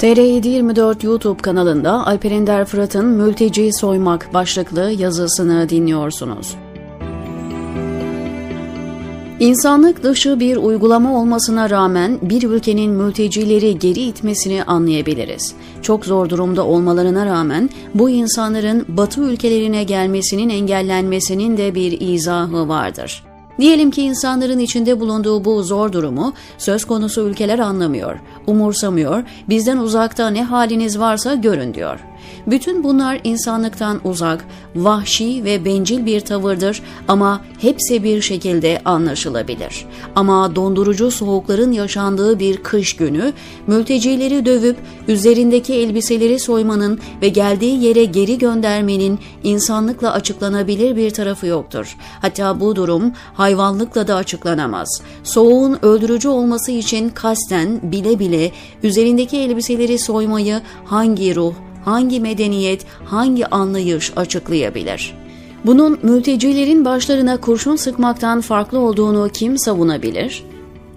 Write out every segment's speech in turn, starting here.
TR724 YouTube kanalında Alper Ender Fırat'ın Mülteci Soymak başlıklı yazısını dinliyorsunuz. İnsanlık dışı bir uygulama olmasına rağmen bir ülkenin mültecileri geri itmesini anlayabiliriz. Çok zor durumda olmalarına rağmen bu insanların Batı ülkelerine gelmesinin engellenmesinin de bir izahı vardır. Diyelim ki insanların içinde bulunduğu bu zor durumu söz konusu ülkeler anlamıyor, umursamıyor, bizden uzakta ne haliniz varsa görün diyor. Bütün bunlar insanlıktan uzak, vahşi ve bencil bir tavırdır ama hepsi bir şekilde anlaşılabilir. Ama dondurucu soğukların yaşandığı bir kış günü mültecileri dövüp üzerindeki elbiseleri soymanın ve geldiği yere geri göndermenin insanlıkla açıklanabilir bir tarafı yoktur. Hatta bu durum hayvanlıkla da açıklanamaz. Soğuğun öldürücü olması için kasten bile bile üzerindeki elbiseleri soymayı hangi ruh, hangi medeniyet, hangi anlayış açıklayabilir? Bunun mültecilerin başlarına kurşun sıkmaktan farklı olduğunu kim savunabilir?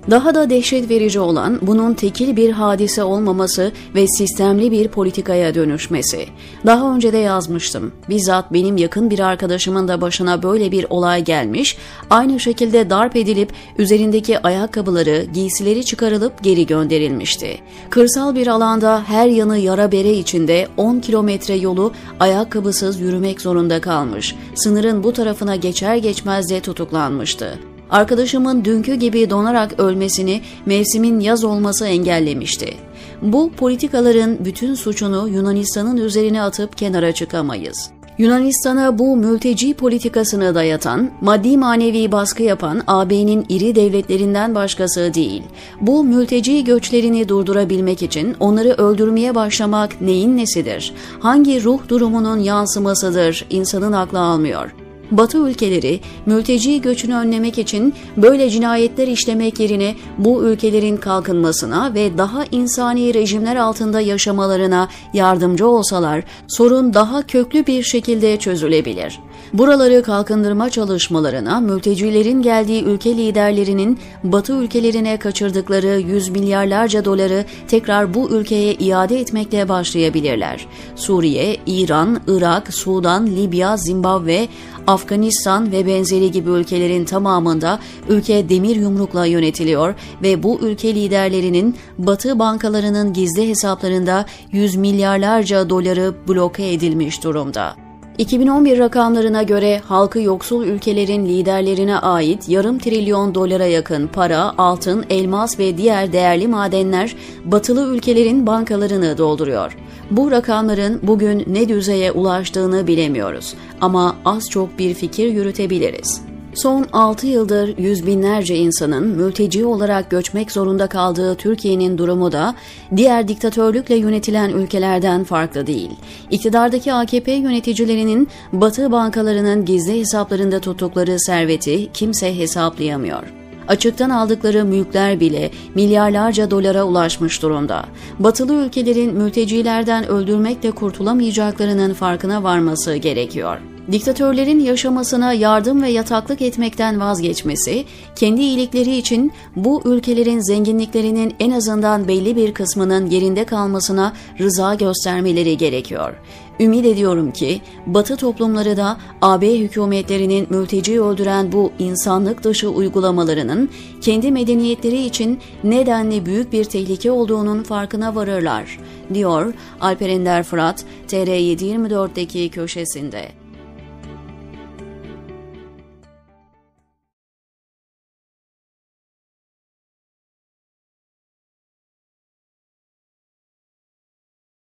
Daha da dehşet verici olan bunun tekil bir hadise olmaması ve sistemli bir politikaya dönüşmesi. Daha önce de yazmıştım. Bizzat benim yakın bir arkadaşımın da başına böyle bir olay gelmiş, aynı şekilde darp edilip üzerindeki ayakkabıları, giysileri çıkarılıp geri gönderilmişti. Kırsal bir alanda her yanı yara bere içinde 10 kilometre yolu ayakkabısız yürümek zorunda kalmış. Sınırın bu tarafına geçer geçmez de tutuklanmıştı. Arkadaşımın dünkü gibi donarak ölmesini mevsimin yaz olması engellemişti. Bu politikaların bütün suçunu Yunanistan'ın üzerine atıp kenara çıkamayız. Yunanistan'a bu mülteci politikasını dayatan, maddi manevi baskı yapan AB'nin iri devletlerinden başkası değil. Bu mülteci göçlerini durdurabilmek için onları öldürmeye başlamak neyin nesidir? Hangi ruh durumunun yansımasıdır? İnsanın aklı almıyor. Batı ülkeleri mülteci göçünü önlemek için böyle cinayetler işlemek yerine bu ülkelerin kalkınmasına ve daha insani rejimler altında yaşamalarına yardımcı olsalar sorun daha köklü bir şekilde çözülebilir. Buraları kalkındırma çalışmalarına mültecilerin geldiği ülke liderlerinin Batı ülkelerine kaçırdıkları yüz milyarlarca doları tekrar bu ülkeye iade etmekle başlayabilirler. Suriye, İran, Irak, Sudan, Libya, Zimbabwe, Afganistan ve benzeri gibi ülkelerin tamamında ülke demir yumrukla yönetiliyor ve bu ülke liderlerinin Batı bankalarının gizli hesaplarında yüz milyarlarca doları bloke edilmiş durumda. 2011 rakamlarına göre halkı yoksul ülkelerin liderlerine ait yarım trilyon dolara yakın para, altın, elmas ve diğer değerli madenler batılı ülkelerin bankalarını dolduruyor. Bu rakamların bugün ne düzeye ulaştığını bilemiyoruz ama az çok bir fikir yürütebiliriz. Son 6 yıldır yüz binlerce insanın mülteci olarak göçmek zorunda kaldığı Türkiye'nin durumu da diğer diktatörlükle yönetilen ülkelerden farklı değil. İktidardaki AKP yöneticilerinin Batı bankalarının gizli hesaplarında tuttukları serveti kimse hesaplayamıyor. Açıktan aldıkları mülkler bile milyarlarca dolara ulaşmış durumda. Batılı ülkelerin mültecilerden öldürmekle kurtulamayacaklarının farkına varması gerekiyor. Diktatörlerin yaşamasına yardım ve yataklık etmekten vazgeçmesi, kendi iyilikleri için bu ülkelerin zenginliklerinin en azından belli bir kısmının yerinde kalmasına rıza göstermeleri gerekiyor. Ümit ediyorum ki Batı toplumları da AB hükümetlerinin mülteci öldüren bu insanlık dışı uygulamalarının kendi medeniyetleri için nedenli büyük bir tehlike olduğunun farkına varırlar, diyor Alper Ender Fırat TR724'deki köşesinde.